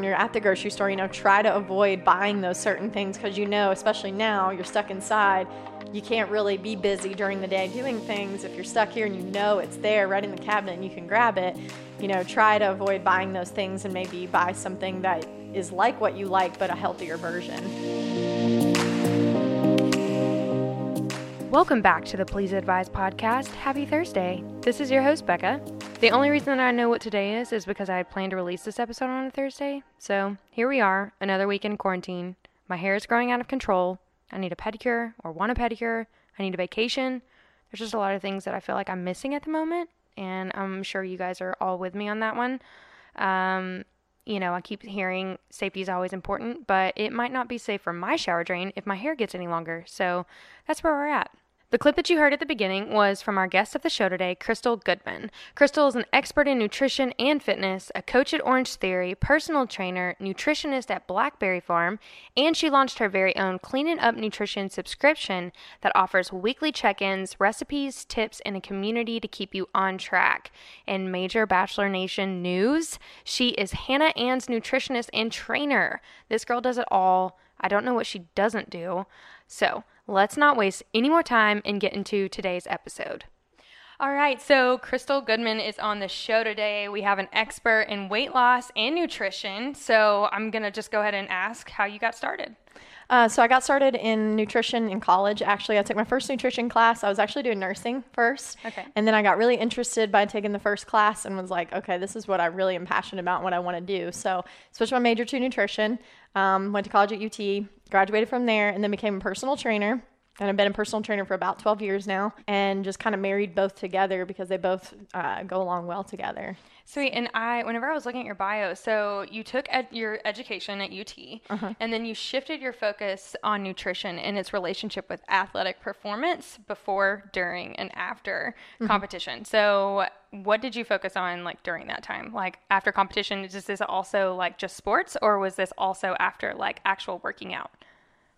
when you're at the grocery store, you know, try to avoid buying those certain things because you know, especially now, you're stuck inside. You can't really be busy during the day doing things. If you're stuck here and you know it's there right in the cabinet and you can grab it, you know, try to avoid buying those things and maybe buy something that is like what you like but a healthier version. Welcome back to the Please Advise podcast. Happy Thursday. This is your host, Becca. The only reason that I know what today is is because I had planned to release this episode on a Thursday. So here we are, another week in quarantine. My hair is growing out of control. I need a pedicure or want a pedicure. I need a vacation. There's just a lot of things that I feel like I'm missing at the moment, and I'm sure you guys are all with me on that one. Um, you know, I keep hearing safety is always important, but it might not be safe for my shower drain if my hair gets any longer. So that's where we're at. The clip that you heard at the beginning was from our guest of the show today, Crystal Goodman. Crystal is an expert in nutrition and fitness, a coach at Orange Theory, personal trainer, nutritionist at Blackberry Farm, and she launched her very own Clean and Up Nutrition subscription that offers weekly check ins, recipes, tips, and a community to keep you on track. In major Bachelor Nation news, she is Hannah Ann's nutritionist and trainer. This girl does it all. I don't know what she doesn't do. So, let's not waste any more time and get into today's episode. All right, so Crystal Goodman is on the show today. We have an expert in weight loss and nutrition. So I'm going to just go ahead and ask how you got started. Uh, so I got started in nutrition in college. Actually, I took my first nutrition class. I was actually doing nursing first. Okay. And then I got really interested by taking the first class and was like, okay, this is what I really am passionate about and what I want to do. So switched my major to nutrition. Um, went to college at UT, graduated from there, and then became a personal trainer. And I've been a personal trainer for about 12 years now and just kind of married both together because they both uh, go along well together. Sweet. And I, whenever I was looking at your bio, so you took ed- your education at UT Uh-huh. and then you shifted your focus on nutrition and its relationship with athletic performance before, during, and after Mm-hmm. competition. So, what did you focus on like during that time? Like after competition, is this also like just sports or was this also after like actual working out?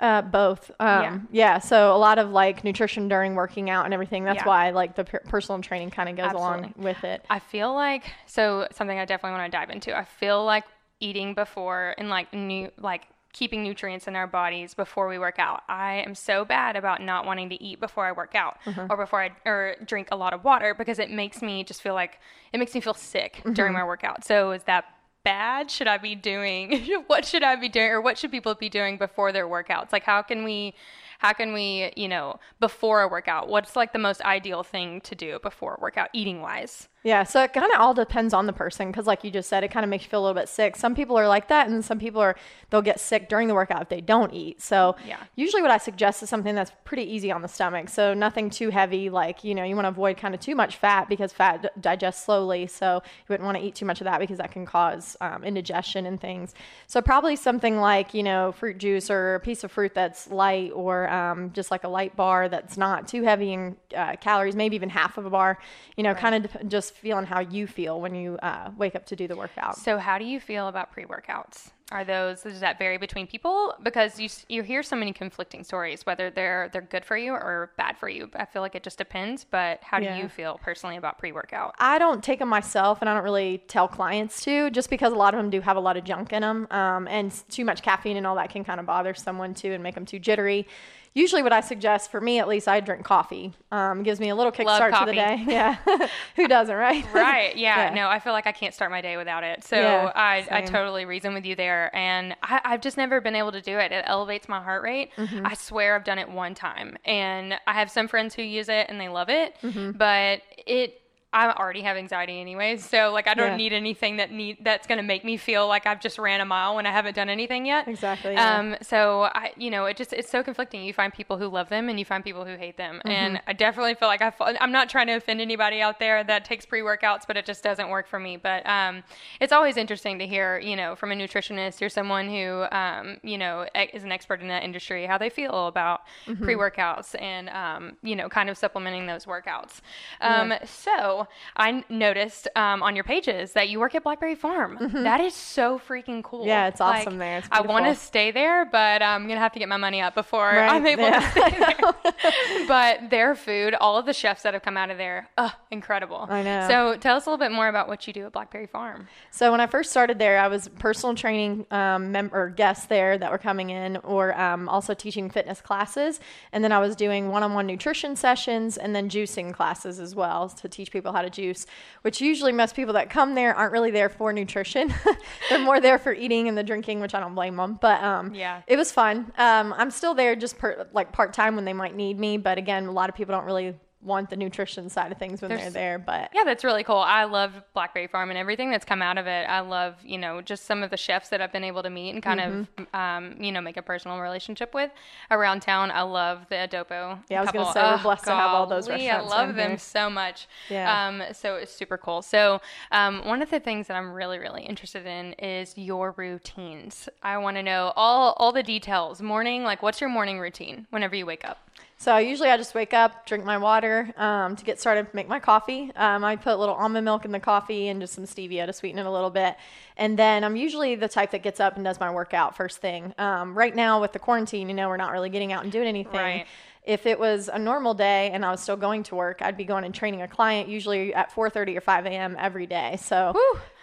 Uh, both. Um, yeah. So a lot of like nutrition during working out and everything. That's Yeah. why like the per- personal training kind of goes along with it. I feel like so something I definitely want to dive into. I feel like eating before and like new like keeping nutrients in our bodies before we work out. I am so bad about not wanting to eat before I work out or before I or drink a lot of water because it makes me just feel like it makes me feel sick during my workout. So is that bad? Should I be doing what should I be doing or what should people be doing before their workouts? Like how can we how can we, you know, before a workout, what's like the most ideal thing to do before a workout eating wise? Yeah, so it kind of all depends on the person because, like you just said, it kind of makes you feel a little bit sick. Some people are like that, and some people are they'll get sick during the workout if they don't eat. So Yeah. usually, what I suggest is something that's pretty easy on the stomach. So nothing too heavy. Like you know, you want to avoid kind of too much fat because fat d- digests slowly. So you wouldn't want to eat too much of that because that can cause um, indigestion and things. So probably something like you know fruit juice or a piece of fruit that's light, or um, just like a light bar that's not too heavy in uh, calories. Maybe even half of a bar. You know, kind of just feeling how you feel when you uh, wake up to do the workout. So, how do you feel about pre workouts? Are those does that vary between people? Because you you hear so many conflicting stories, whether they're they're good for you or bad for you. I feel like it just depends. But how do Yeah. you feel personally about pre workout? I don't take them myself, and I don't really tell clients to, just because a lot of them do have a lot of junk in them, um, and too much caffeine and all that can kind of bother someone too and make them too jittery. Usually, what I suggest for me, at least, I drink coffee. Um, gives me a little kickstart to the day. Yeah, who doesn't, right? Right. Yeah, Yeah. No, I feel like I can't start my day without it. So Yeah, I, I totally reason with you there. And I, I've just never been able to do it. It elevates my heart rate. Mm-hmm. I swear I've done it one time. And I have some friends who use it and they love it. Mm-hmm. But it, I already have anxiety anyways. So like I don't Yeah. need anything that need that's going to make me feel like I've just ran a mile when I haven't done anything yet. Exactly, yeah. Um, so I, you know, it just it's so conflicting. You find people who love them and you find people who hate them. Mm-hmm. And I definitely feel like I fall, I'm not trying to offend anybody out there that takes pre-workouts, but it just doesn't work for me. But um, it's always interesting to hear, you know, from a nutritionist or someone who, um, you know, is an expert in that industry, how they feel about Mm-hmm. pre-workouts and, um, you know, kind of supplementing those workouts. Um, So So I noticed um, on your pages that you work at Blackberry Farm. That is so freaking cool. Mm-hmm. Yeah, it's awesome there. It's I want to stay there, but I'm gonna have to get my money up before Right, I'm able yeah. to stay there. but their food, all of the chefs that have come out of there, uh, incredible. I know. So tell us a little bit more about what you do at Blackberry Farm. So when I first started there, I was personal training um, mem- or guests there that were coming in, or um, also teaching fitness classes, and then I was doing one-on-one nutrition sessions and then juicing classes as well to teach people how to juice. Which usually most people that come there aren't really there for nutrition; they're more there for eating and the drinking, which I don't blame them. But um, Yeah. it was fun. Um, I'm still there just per- like part time when they might need me, but again, a lot of people don't really want the nutrition side of things when There's- they're there. But Yeah, that's really cool. I love Blackberry Farm and everything that's come out of it. I love, you know, just some of the chefs that I've been able to meet and kind Mm-hmm. of, um, you know, make a personal relationship with around town. I love the Adobo. Yeah, I was gonna couple. say, we're Ugh, blessed to have all those golly, restaurants I love them here. so much. Yeah. Um, so it's super cool. So um, one of the things that I'm really, really interested in is your routines. I want to know all all the details. Morning, like what's your morning routine whenever you wake up? So usually I just wake up, drink my water um, to get started, make my coffee. Um, I put a little almond milk in the coffee and just some stevia to sweeten it a little bit. And then I'm usually the type that gets up and does my workout first thing. Um, right now with the quarantine, you know, we're not really getting out and doing anything. Right. If it was a normal day and I was still going to work, I'd be going and training a client usually at 4:30 or 5 a.m. every day. So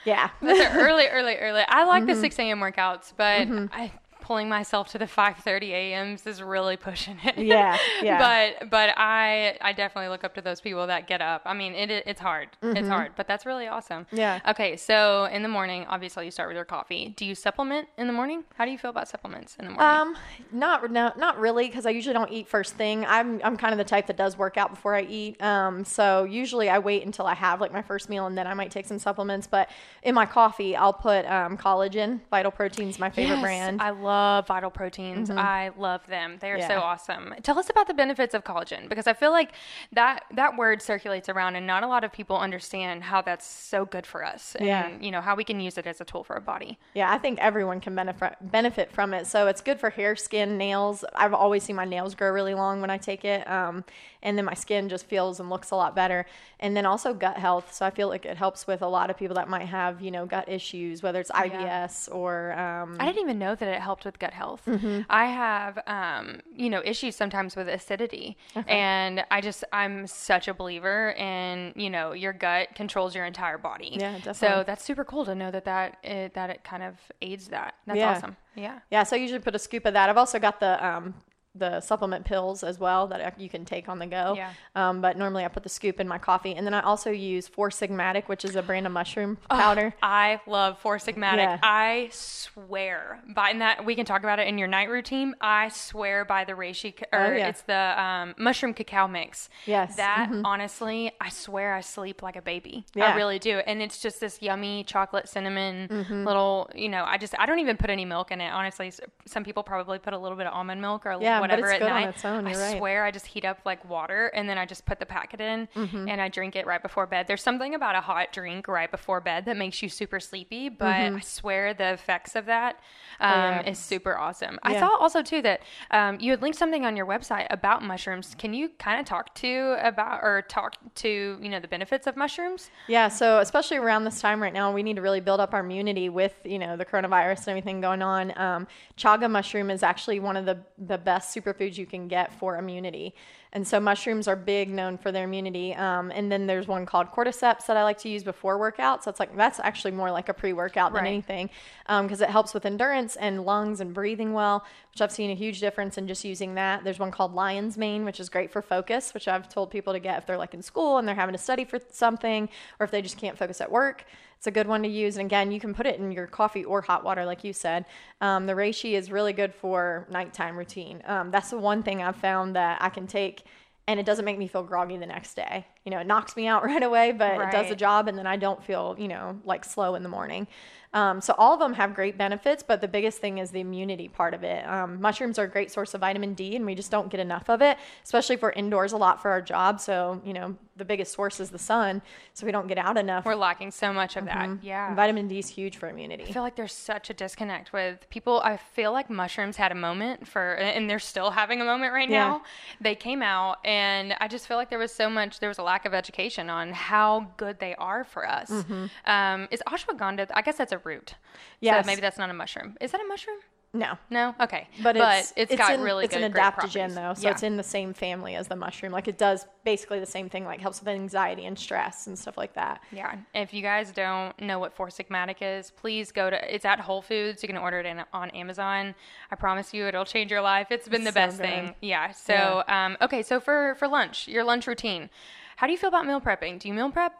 yeah, Those are early, early, early. I like Mm-hmm. the 6 a.m. workouts, but I pulling myself to the 5:30 a.m.s is really pushing it. Yeah, yeah. but but I I definitely look up to those people that get up. I mean, it it- it's hard. It's hard, but that's really awesome. Mm-hmm. Yeah. Okay, so in the morning, obviously you start with your coffee. Do you supplement in the morning? How do you feel about supplements in the morning? Um, not no, not really, because I usually don't eat first thing. I'm I'm kind of the type that does work out before I eat. Um, so usually I wait until I have like my first meal, and then I might take some supplements. But in my coffee, I'll put um, collagen. Vital Protein's my favorite Yes, brand. I love Vital Proteins. I love them. They are so Mm-hmm. Awesome. Tell us about the benefits of collagen because I feel like that that word circulates around and not a lot of people understand how that's so good for us and Yeah. you know how we can use it as a tool for our body. Yeah, I think everyone can benefit benefit from it. So it's good for hair, skin, nails. I've always seen my nails grow really long when I take it, um, and then my skin just feels and looks a lot better. And then also gut health. So I feel like it helps with a lot of people that might have you know gut issues, whether it's IBS or um, I didn't even know that it helped with gut health. Mm-hmm. I have, um, you know, issues sometimes with acidity, and I just I'm such a believer in you know your gut controls your entire body. Yeah, definitely. So that's super cool to know that that it, that it kind of aids that. That's Yeah. awesome. Yeah. Yeah, so I usually put a scoop of that. I've also got the um, the supplement pills as well that you can take on the go. Yeah. Um, but normally I put the scoop in my coffee, and then I also use Four Sigmatic, which is a brand of mushroom powder. I love Four Sigmatic. Yeah. I swear by and that we can talk about it in your night routine. I swear by the reishi or Oh, yeah. it's the um, mushroom cacao mix. Yes. That honestly, I swear I sleep like a baby. Yeah. I really do. And it's just this yummy chocolate cinnamon Mm-hmm. little, you know, I just I don't even put any milk in it. Honestly, some people probably put a little bit of almond milk or Yeah, but whatever it's at good on night. its own, I right. swear I just heat up like water and then I just put the packet in Mm-hmm. and I drink it right before bed. There's something about a hot drink right before bed that makes you super sleepy, but I swear the effects of that um, Mm-hmm. Oh, yeah. is super awesome. I Yeah. saw also too that um, you had linked something on your website about mushrooms. Can you kind of talk to about or talk to you know the benefits of mushrooms? Yeah, so especially around this time right now, we need to really build up our immunity with you know the coronavirus and everything going on. Um, chaga mushroom is actually one of the the best superfoods you can get for immunity, and so mushrooms are big known for their immunity. Um, and then there's one called cordyceps that I like to use before workouts. So it's like that's actually more like a pre workout than Right. anything because it helps with endurance and lungs and breathing well, which I've seen a huge difference in just using that. There's one called lion's mane, which is great for focus, which I've told people to get if they're like in school and they're having to study for something or if they just can't focus at work. It's a good one to use. And again, you can put it in your coffee or hot water, like you said. Um, the reishi is really good for nighttime routine. Um, that's the one thing I've found that I can take and it doesn't make me feel groggy the next day. You know, it knocks me out right away, but it does the job, and then I don't feel, you know, like slow in the morning. Um, so all of them have great benefits, but the biggest thing is the immunity part of it. Um, mushrooms are a great source of vitamin D, and we just don't get enough of it, especially if we're indoors a lot for our job. So you know, the biggest source is the sun, so we don't get out enough. We're lacking so much of that. Yeah. And vitamin D is huge for immunity. I feel like there's such a disconnect with people. I feel like mushrooms had a moment for, and they're still having a moment right Yeah. now. They came out, and I just feel like there was so much, there was a lack lack of education on how good they are for us. Um, is ashwagandha? I guess that's a root. Yeah, So maybe that's not a mushroom. Is that a mushroom? No. No. Okay. But it's, it's got in, really it's good an adaptogen though, so yeah. it's in the same family as the mushroom. Like it does basically the same thing, like helps with anxiety and stress and stuff like that. Yeah. If you guys don't know what Four Sigmatic is, please go to. It's at Whole Foods. You can order it in, on Amazon. I promise you, it'll change your life. It's been the It's so best good. thing. Yeah. So, um, okay. So for for lunch, your lunch routine. How do you feel about meal prepping? Do you meal prep?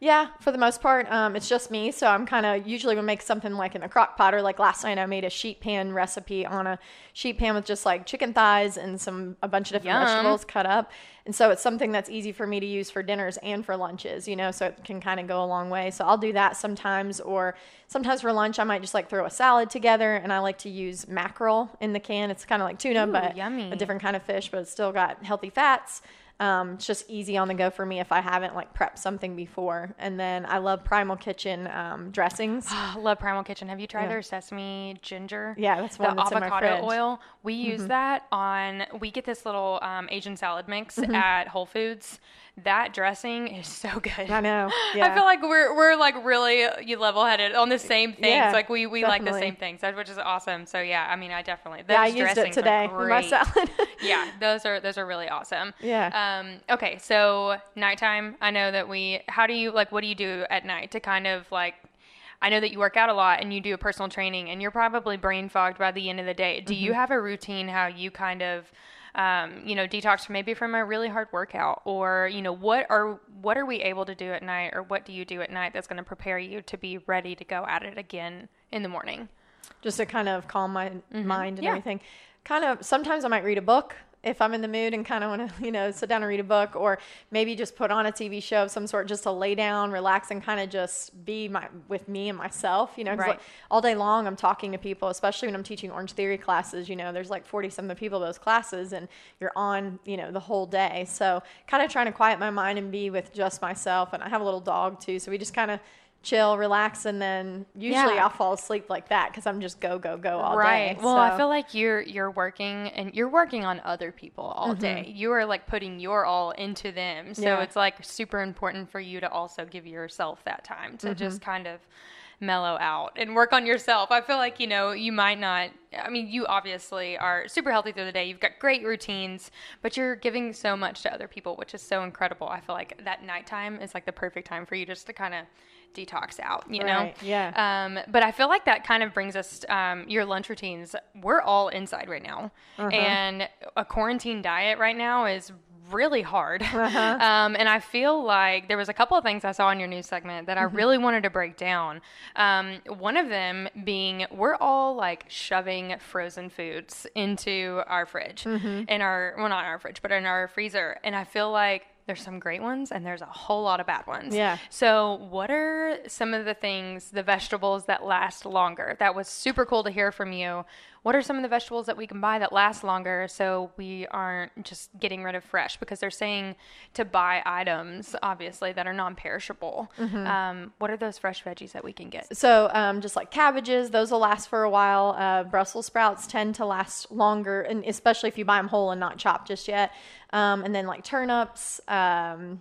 Yeah, for the most part, um, it's just me. So I'm kind of usually would make something like in a crock pot or like last night I made a sheet pan recipe on a sheet pan with just like chicken thighs and some a bunch of different Yum. vegetables cut up. And so it's something that's easy for me to use for dinners and for lunches, you know, so it can kind of go a long way. So I'll do that sometimes or sometimes for lunch I might just like throw a salad together and I like to use mackerel in the can. It's kind of like tuna Ooh, but yummy. a different kind of fish, but it's still got healthy fats. Um, it's just easy on the go for me if I haven't like prepped something before. And then I love Primal Kitchen um, dressings. Love Primal Kitchen. Have you tried Yeah. their sesame ginger? Yeah, that's the one that's in my avocado. Mm-hmm. oil. We use that on. We get this little um, Asian salad mix at Whole Foods. That dressing is so good. I know. I feel like we're we're like really you level headed on the same things. Yeah, like we, we like the same things, which is awesome. So yeah, I mean, I definitely those yeah, I used it today for my salad. yeah, those are those are really awesome. Yeah. Um, okay, so nighttime. I know that we. How do you like? What do you do at night to kind of like? I know that you work out a lot and you do a personal training, and you're probably brain fogged by the end of the day. Do Mm-hmm. you have a routine how you kind of, um, you know, detox maybe from a really hard workout, or you know, what are what are we able to do at night, or what do you do at night that's going to prepare you to be ready to go at it again in the morning? just to kind of calm my mind and Mm-hmm. Yeah. everything. Kind of sometimes I might read a book if I'm in the mood and kind of want to, you know, sit down and read a book or maybe just put on a TV show of some sort just to lay down, relax and kind of just be my with me and myself, you know, Right. like, all day long I'm talking to people, especially when I'm teaching Orange Theory classes, you know, there's like 40 some of the people those classes and you're on, you know, the whole day. So, kind of trying to quiet my mind and be with just myself and I have a little dog too, so we just kind of chill, relax, and then usually Yeah. I'll fall asleep like that because I'm just go go go all right. day. Well, I feel like you're you're working and you're working on other people all day. You are like putting your all into them. So Mm-hmm. Yeah. it's like super important for you to also give yourself that time to just Mm-hmm. kind of mellow out and work on yourself. I feel like, you know, you might not I mean, you obviously are super healthy through the day. You've got great routines, but you're giving so much to other people, which is so incredible. I feel like that nighttime is like the perfect time for you just to kind of detox out, you know? Yeah. Um, but I feel like that kind of brings us um, your lunch routines. We're all inside right now, Uh-huh. and a quarantine diet right now is really hard. Uh-huh. Um, and I feel like there was a couple of things I saw in your news segment that I Mm-hmm. really wanted to break down. Um, one of them being we're all like shoving frozen foods into our fridge, Mm-hmm. in our well not our fridge, but in our freezer, and I feel like. There's some great ones and there's a whole lot of bad ones. Yeah. So, what are some of the things, the vegetables that last longer? That was super cool to hear from you. What are some of the vegetables that we can buy that last longer so we aren't just getting rid of fresh? Because they're saying to buy items, obviously, that are non perishable. Mm-hmm. Um, what are those fresh veggies that we can get? So, um, just like cabbages, those will last for a while. Uh, Brussels sprouts tend to last longer, and especially if you buy them whole and not chopped just yet. Um, and then like turnips, um,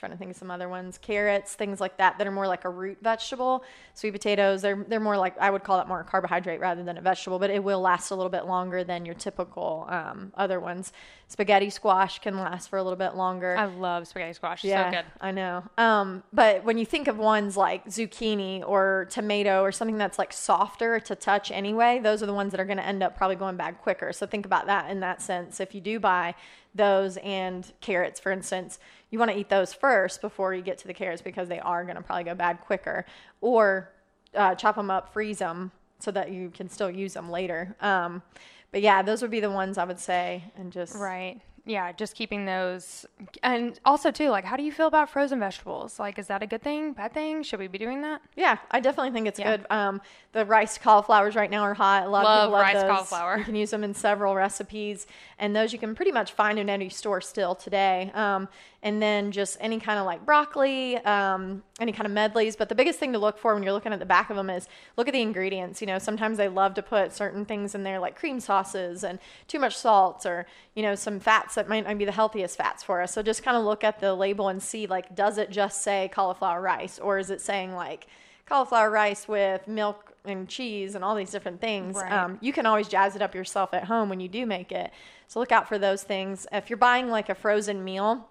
trying to think of some other ones, carrots, things like that that are more like a root vegetable. Sweet potatoes, they're they're more like I would call that more a carbohydrate rather than a vegetable, but it will last a little bit longer than your typical um, other ones. Spaghetti squash can last for a little bit longer. I love spaghetti squash. Yeah, So good. I know. Um, but when you think of ones like zucchini or tomato or something that's like softer to touch anyway, those are the ones that are going to end up probably going bad quicker. So think about that in that sense. If you do buy those and carrots, for instance, you want to eat those first before you get to the carrots because they are going to probably go bad quicker. Or uh, chop them up, freeze them so that you can still use them later. Um, but yeah, those would be the ones I would say, and just Right. Yeah, just keeping those. And also, too, like, how do you feel about frozen vegetables? Like, is that a good thing, bad thing? Should we be doing that? Yeah, I definitely think it's Yeah. good. Um, the rice cauliflowers right now are hot. A lot Love of people love rice those. cauliflower. You can use them in several recipes, and those you can pretty much find in any store still today. Um, and then just any kind of like broccoli, um, any kind of medleys. But the biggest thing to look for when you're looking at the back of them is look at the ingredients. You know, sometimes they love to put certain things in there like cream sauces and too much salt or you know some fats that might not be the healthiest fats for us. So just kind of look at the label and see like, does it just say cauliflower rice or is it saying like cauliflower rice with milk and cheese and all these different things? Right. Um, you can always jazz it up yourself at home when you do make it. So look out for those things. If you're buying like a frozen meal,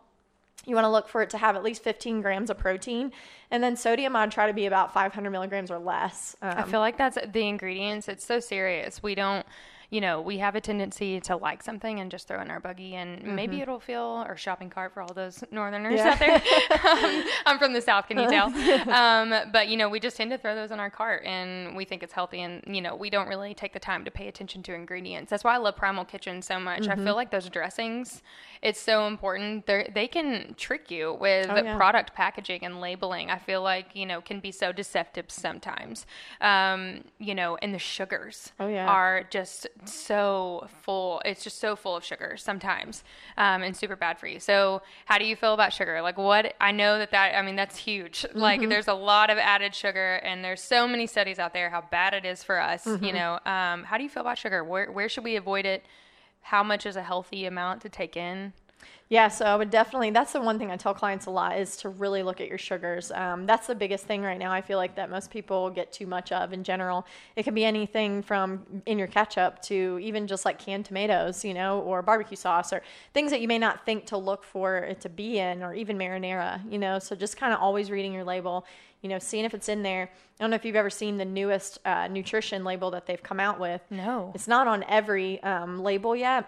you want to look for it to have at least 15 grams of protein. And then sodium, I'd try to be about 500 milligrams or less. Um, I feel like that's the ingredients. It's so serious. We don't, you know, we have a tendency to like something and just throw in our buggy, and maybe it'll feel or shopping cart for all those northerners Yeah. out there. um, I'm from the south, can you tell? um, but you know, we just tend to throw those in our cart, and we think it's healthy, and you know, we don't really take the time to pay attention to ingredients. That's why I love Primal Kitchen so much. I feel like those dressings, it's so important. They they can trick you with Oh, yeah. product packaging and labeling. I feel like you know can be so deceptive sometimes. Um, you know, and the sugars Oh, yeah. are just so full. It's just so full of sugar sometimes, um, and super bad for you. So, how do you feel about sugar? Like, what I know that that I mean that's huge. Like, Mm-hmm. there's a lot of added sugar, and there's so many studies out there how bad it is for us. Mm-hmm. You know, um, how do you feel about sugar? Where where should we avoid it? How much is a healthy amount to take in? Yeah, so I would definitely. That's the one thing I tell clients a lot is to really look at your sugars. Um, that's the biggest thing right now. I feel like that most people get too much of in general. It can be anything from in your ketchup to even just like canned tomatoes, you know, or barbecue sauce or things that you may not think to look for it to be in, or even marinara, you know. So just kind of always reading your label, you know, seeing if it's in there. I don't know if you've ever seen the newest uh, nutrition label that they've come out with. No. It's not on every um, label yet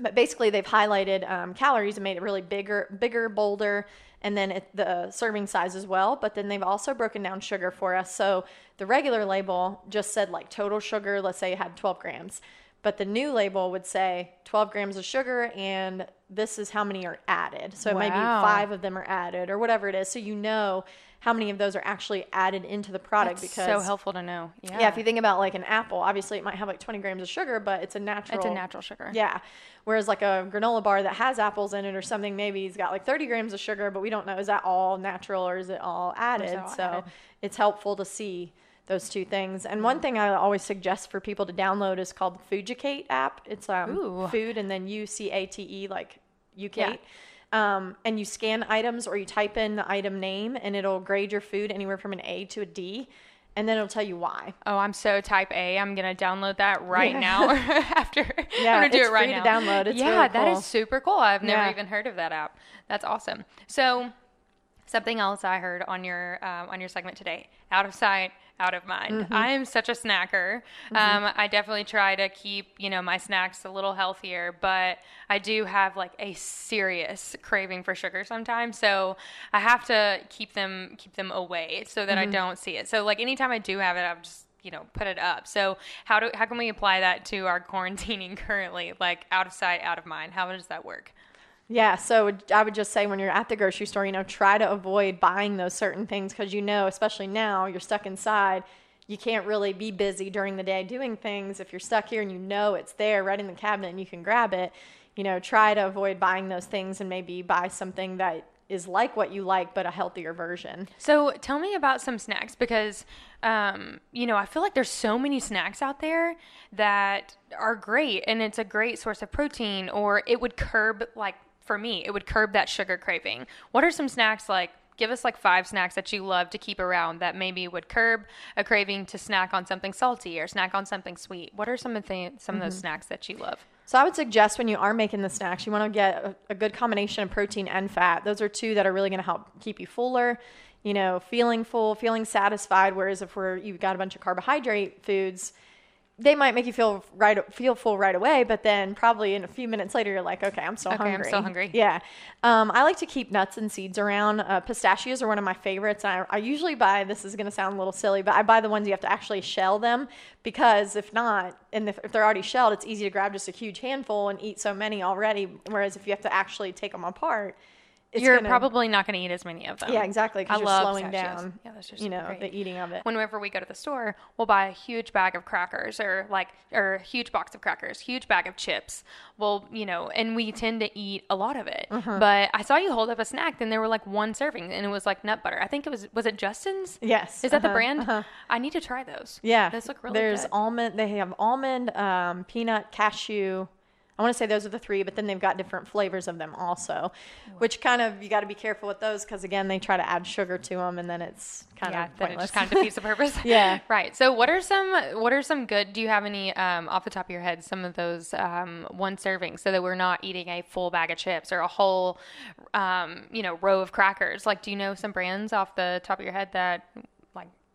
but basically they've highlighted um, calories and made it really bigger bigger bolder and then it, the serving size as well. But then they've also broken down sugar for us. So the regular label just said like total sugar let's say it had 12 grams but the new label would say 12 grams of sugar and this is how many are added so Wow. five of them are added or whatever it is so you know how many of those are actually added into the product It's because so helpful to know. Yeah, yeah if you think about like an apple obviously it might have like 20 grams of sugar but it's a natural it's a natural sugar. yeah. Whereas like a granola bar that has apples in it or something, maybe it's got like 30 grams of sugar, but we don't know is that all natural or is it all added? all so added? it's helpful to see those two things. And one thing I always suggest for people to download is called the Fooducate app. It's um, Ooh. food and then U C A T E like UCate. Um, and you scan items or you type in the item name and it'll grade your food anywhere from an A to a D. And then it'll tell you why. Oh, I'm so type A. I'm gonna download that right Yeah. now. after Yeah, I'm gonna do it's it right free to download. It's yeah, really that cool. is super cool. I've never Yeah. even heard of that app. That's awesome. So, something else I heard on your um, on your segment today: out of sight, out of mind. Mm-hmm. I am such a snacker. Um, I definitely try to keep you know my snacks a little healthier, but I do have like a serious craving for sugar sometimes. So I have to keep them keep them away so that Mm-hmm. I don't see it. So like anytime I do have it, I'm just you know put it up. So how do how can we apply that to our quarantining currently? Like out of sight, out of mind. How does that work? Yeah, so I would just say when you're at the grocery store, you know, try to avoid buying those certain things because you know, especially now, you're stuck inside. You can't really be busy during the day doing things. If you're stuck here and you know it's there right in the cabinet and you can grab it, you know, try to avoid buying those things and maybe buy something that is like what you like but a healthier version. So tell me about some snacks because, um, you know, I feel like there's so many snacks out there that are great and it's a great source of protein or it would curb, like for me, it would curb that sugar craving. What are some snacks like? Give us like five snacks that you love to keep around that maybe would curb a craving to snack on something salty or snack on something sweet. What are some of the some of those mm-hmm. snacks that you love? So I would suggest when you are making the snacks, you want to get a, a good combination of protein and fat. Those are two that are really going to help keep you fuller, you know, feeling full, feeling satisfied. Whereas if we're you've got a bunch of carbohydrate foods, they might make you feel right feel full right away, but then probably in a few minutes later you're like, okay, I'm still Okay, I'm hungry. still hungry. Yeah. Um, I like to keep nuts and seeds around. Uh, pistachios are one of my favorites. I, I usually buy. This is going to sound a little silly, but I buy the ones you have to actually shell them because if not, and if, if they're already shelled, it's easy to grab just a huge handful and eat so many already. Whereas if you have to actually take them apart, You're gonna- probably not going to eat as many of them. yeah exactly I because you're love slowing pistachios. down. Yeah, those are you know great. the eating of it. whenever we go to the store, we'll buy a huge bag of crackers or like or a huge box of crackers, huge bag of chips. Well, you know, and we tend to eat a lot of it. Mm-hmm. But I saw you hold up a snack and there were like one serving and it was like nut butter. I think it was was it Justin's? Yes. Is that the uh-huh, brand? uh-huh. I need to try those. Yeah, Those look really There's good. almond. They have almond, um, peanut, cashew. I want to say those are the three, but then they've got different flavors of them also, which kind of you got to be careful with those because again they try to add sugar to them and then it's kind yeah, of then it pointless. just kind of defeats the purpose. Yeah. right. So, what are some what are some good? Do you have any um, off the top of your head some of those um, one serving so that we're not eating a full bag of chips or a whole, um, you know, row of crackers? Like, do you know some brands off the top of your head that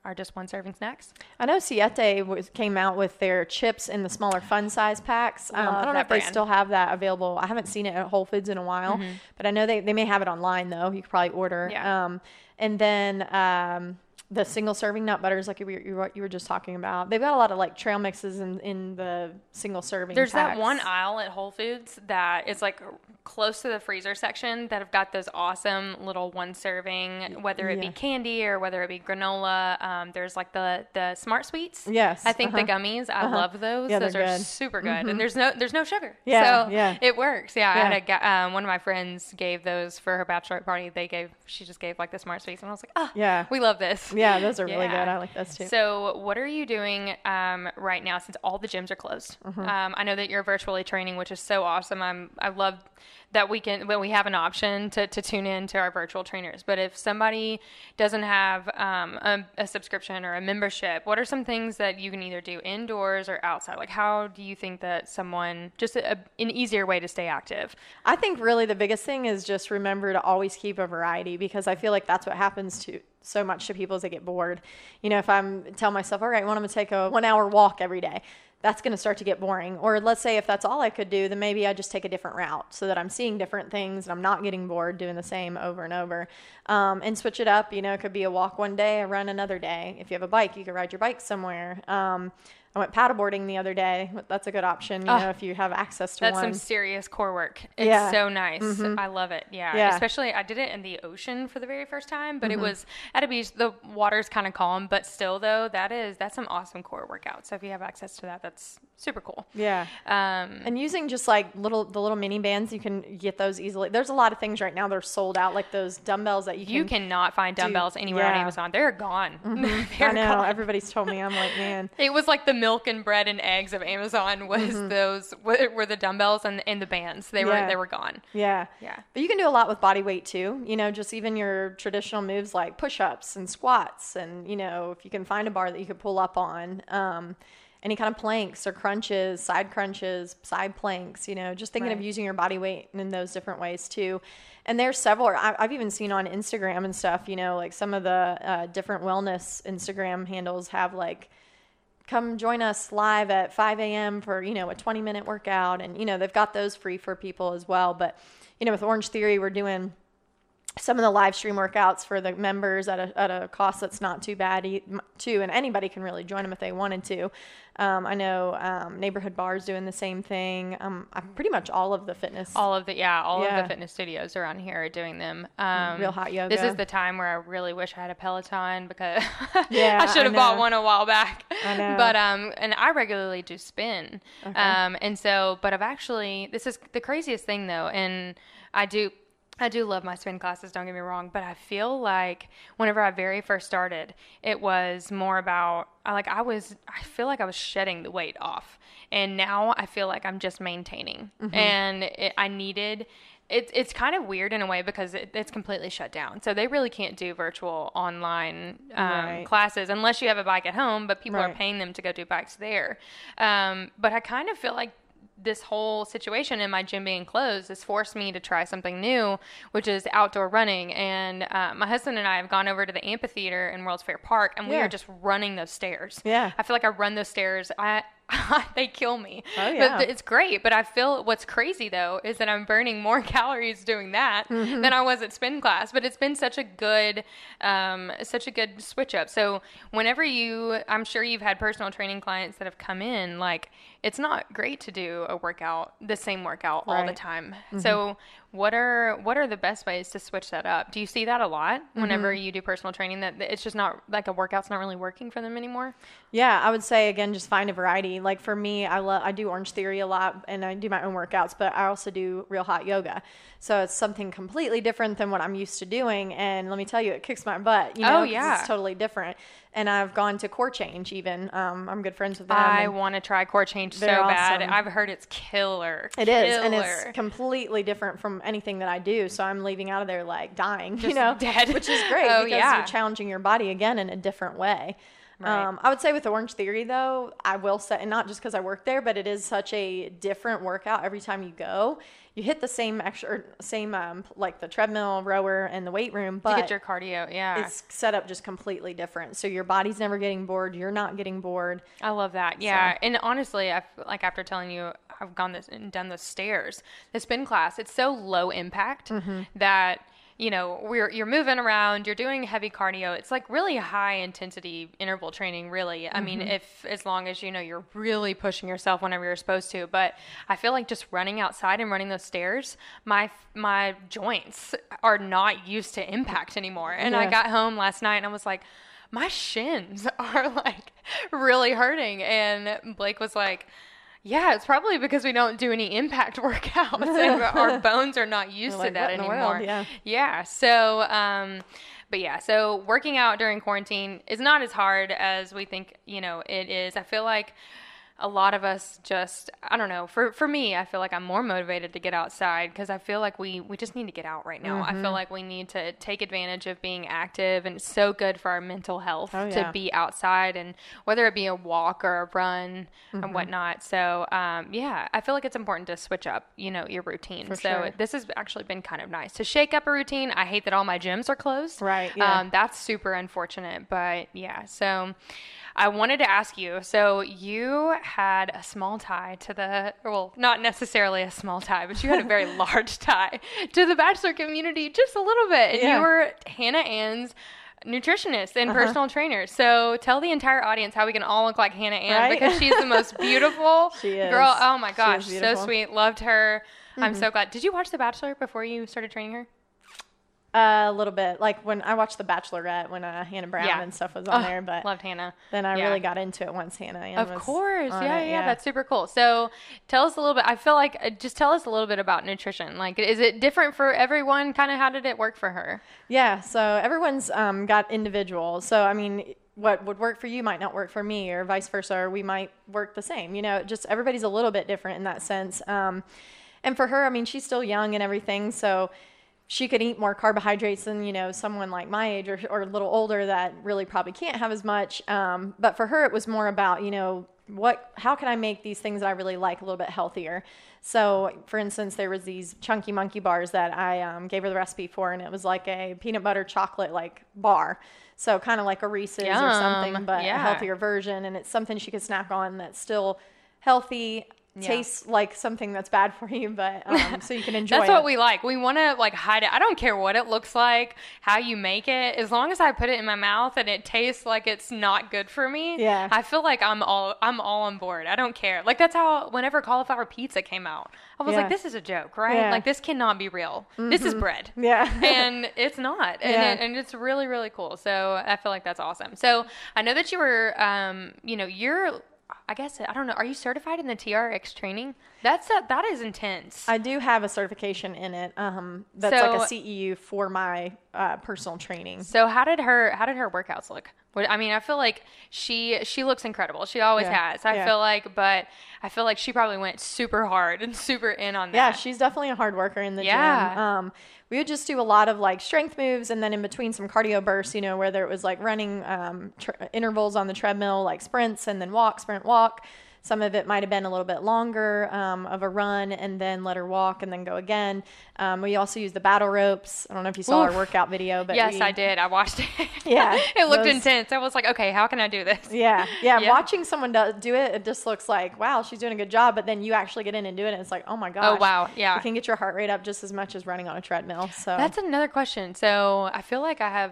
are just one serving snacks? I know Siete was, came out with their chips in the smaller fun size packs. Um, I don't know if they still have that available. I haven't seen it at Whole Foods in a while, but I know they, they may have it online though. You could probably order. Yeah. Um, and then um, the single serving nut butters, like you were, you were you were just talking about, they've got a lot of like trail mixes in, in the single serving. There's that one aisle at Whole Foods that is like close to the freezer section that have got those awesome little one serving, whether it Yeah. be candy or whether it be granola. Um, there's like the the Smart Sweets. Yes, I think the uh-huh. gummies. I love those. Yeah, those are good. Mm-hmm. super good, and there's no there's no sugar. Yeah, so yeah. it works. Yeah, I had a um, one of my friends gave those for her bachelorette party. They gave she just gave like the Smart Sweets, and I was like, ah, Yeah. we love this. Yeah, those are really good. I like those too. So, what are you doing um, right now since all the gyms are closed? Mm-hmm. Um, I know that you're virtually training, which is so awesome. I'm I love that we can when we have an option to, to tune in to our virtual trainers. But if somebody doesn't have um, a, a subscription or a membership, what are some things that you can either do indoors or outside? Like, how do you think that someone just a, an easier way to stay active? I think really the biggest thing is just remember to always keep a variety because I feel like that's what happens to so much to people as they get bored. You know, if I'm tell myself, all right, well, I'm going to take a one hour walk every day, that's going to start to get boring. Or let's say if that's all I could do, then maybe I just take a different route so that I'm seeing different things and I'm not getting bored doing the same over and over. Um, and switch it up. You know, it could be a walk one day, a run another day. If you have a bike, you could ride your bike somewhere. Um, I went paddleboarding the other day. That's a good option, you Oh, know, if you have access to That's one. some serious core work. It's Yeah. Mm-hmm. so nice. I love it. Yeah. Yeah. Mm-hmm. Especially, I did it in the ocean for the very first time, but it was at a beach. The water's kind of calm, but still, though, that is that's some awesome core workout. So if you have access to that, that's super cool. yeah. Um, And using just like little the little mini bands, you can get those easily. There's a lot of things right now that are sold out, like those dumbbells that you can. you cannot find dumbbells anywhere on. Amazon. They're gone. I They're know gone. everybody's told me. I'm like, man. It was like the milk and bread and eggs of Amazon was those were were the dumbbells and, and the bands. They were Mm-hmm. They were gone. Yeah. Yeah. But you can do a lot with body weight too. You know, just even your traditional moves like push ups and squats. And, you know, if you can find a bar that you could pull up on, um, any kind of planks or crunches, side crunches, side planks, you know, just thinking of using your body weight in those different ways too. And there's several, I- I've even seen on Instagram and stuff, you know, like some of the uh, different wellness Instagram handles have like, come join us live at 5 a.m. for, you know, a 20 minute workout. And, you know, they've got those free for people as well. But, you know, with Orange Theory, we're doing some of the live stream workouts for the members at a, at a cost that's not too bad e- too. And anybody can really join them if they wanted to. Um, I know um, Neighborhood Barre's doing the same thing. Um, pretty much all of the fitness. All of the yeah, all of the fitness studios around here are doing them. Um, Real hot yoga. This is the time where I really wish I had a Peloton because Yeah, I should have bought one a while back. I know. But um, and I regularly do spin. Um, and so, but I've actually this is the craziest thing though, and I do. I do love my spin classes, don't get me wrong, but I feel like whenever I very first started, it was more about I like I was I feel like I was shedding the weight off. And now I feel like I'm just maintaining. And it, I needed it's it's kind of weird in a way because it, it's completely shut down. So they really can't do virtual online um, Right. classes unless you have a bike at home. But people are paying them to go do bikes there. Um, but I kind of feel like this whole situation in my gym being closed has forced me to try something new, which is outdoor running. And uh, my husband and I have gone over to the amphitheater in World's Fair Park, and we are just running those stairs. Yeah. I feel like I run those stairs. I they kill me. Oh, yeah. th- it's great. But I feel what's crazy though is that I'm burning more calories doing that Mm-hmm. than I was at spin class. But it's been such a good, um, such a good switch up. So whenever you, I'm sure you've had personal training clients that have come in. Like it's not great to do a workout, the same workout all the Right. time. So what are what are the best ways to switch that up? Do you see that a lot whenever Mm-hmm. you do personal training? That it's just not like a workout's not really working for them anymore. Yeah, I would say again, just find a variety. Like for me, I love I do Orange Theory a lot, and I do my own workouts, but I also do real hot yoga. So it's something completely different than what I'm used to doing. And let me tell you, it kicks my butt. You know, Oh, yeah. it's totally different. And I've gone to core change even. Um, I'm good friends with them. I want to try core change so They're bad. I've heard it's killer. It is, and it's completely different from anything that I do. So I'm leaving out of there like dying, you know, dead. which is great Oh, because yeah. you're challenging your body again in a different way. Right. Um, I would say with Orange Theory though, I will say, and not just because I work there, but it is such a different workout every time you go. You hit the same extra, same um, like the treadmill, rower, and the weight room, but get your cardio. Yeah. it's set up just completely different. So your body's never getting bored. You're not getting bored. I love that. Yeah. And honestly, I like after telling you I've gone this and done the stairs, the spin class, it's so low impact Mm-hmm. that you know, we're you're moving around, you're doing heavy cardio. It's like really high intensity interval training, really. I mean, Mm-hmm. if as long as you know you're really pushing yourself whenever you're supposed to, but I feel like just running outside and running those stairs, my my joints are not used to impact anymore. And I got home last night and I was like my shins are like really hurting. And Blake was like, yeah, it's probably because we don't do any impact workouts and our bones are not used We're to that "What in the anymore. world?" Yeah. Yeah. So, um, but yeah, so working out during quarantine is not as hard as we think, you know, it is. I feel like a lot of us just I don't know. For for me, I feel like I'm more motivated to get outside because I feel like we we just need to get out right now. I Mm-hmm. feel like we need to take advantage of being active and it's so good for our mental health Oh, to be outside and whether it be a walk or a run Mm-hmm. and whatnot. So um, yeah, I feel like it's important to switch up, you know, your routine. For so sure. this has actually been kind of nice to shake up a routine. I hate that all my gyms are closed. Right, yeah. Um, that's super unfortunate, but yeah. So I wanted to ask you. So you had a small tie to the, well, not necessarily a small tie, but you had a very large tie to the bachelor community, just a little bit. And Yeah. you were Hannah Ann's nutritionist and Uh-huh. personal trainer. So tell the entire audience how we can all look like Hannah Ann Right? because she's the most beautiful girl. Oh my gosh, so. Mm-hmm. sweet. Loved her. I'm so glad. Did you watch The Bachelor before you started training her? Uh, a little bit like when I watched The Bachelorette when uh, Hannah Brown Yeah. and stuff was on Oh, there, but loved Hannah. then I Yeah. really got into it once Hannah. Ann Of course. Yeah, it, yeah, that's super cool. So tell us a little bit. I feel like uh, just tell us a little bit about nutrition. Like, is it different for everyone? Kind of how did it work for her? Yeah, so everyone's um, got individual. So I mean, what would work for you might not work for me, or vice versa, or we might work the same. You know, just everybody's a little bit different in that sense. Um, and for her, I mean, she's still young and everything, so she could eat more carbohydrates than you know someone like my age or, or a little older that really probably can't have as much. Um, but for her, it was more about you know what how can I make these things that I really like a little bit healthier. So, for instance, there was these chunky monkey bars that I um, gave her the recipe for, and it was like a peanut butter chocolate like bar. So kind of like a Reese's or something, but Yeah. a healthier version, and it's something she could snack on that's still healthy. Yeah. Tastes like something that's bad for you, but um, so you can enjoy That's it. what we like. We want to like hide it. I don't care what it looks like, how you make it, as long as I put it in my mouth and it tastes like it's not good for me. Yeah. I feel like I'm all I'm all on board. I don't care. Like that's how whenever cauliflower pizza came out, I was Yeah. like, this is a joke, right? Yeah. Mm-hmm. Like this cannot be real. This is bread. Yeah. and it's not and, Yeah. it, and it's really really cool so i feel like that's awesome so i know that you were um you know you're i guess i don't know are you certified in the trx training that's a, that is intense I do have a certification in it. Um, that's like a CEU for my uh, personal training. so how did her how did her workouts look what, i mean i feel like she she looks incredible she always Yeah. has i Yeah. feel like but i feel like she probably went super hard and super in on Yeah, she's definitely a hard worker in the Yeah. gym. Um, we would just do a lot of like strength moves, and then in between some cardio bursts. You know, whether it was like running um, tr- intervals on the treadmill, like sprints, and then walk, sprint, walk. Some of it might have been a little bit longer um, of a run, and then let her walk, and then go again. Um, we also use the battle ropes. I don't know if you saw Oof. our workout video, but yes we- i did i watched it Yeah, it looked those- intense i was like okay how can i do this Yeah, yeah, Yeah. Watching someone do, do it, it just looks like, wow, she's doing a good job. But then you actually get in and do it, and it's like, oh my gosh. wow, yeah. You can get your heart rate up just as much as running on a treadmill. So That's another question. So I feel like I have.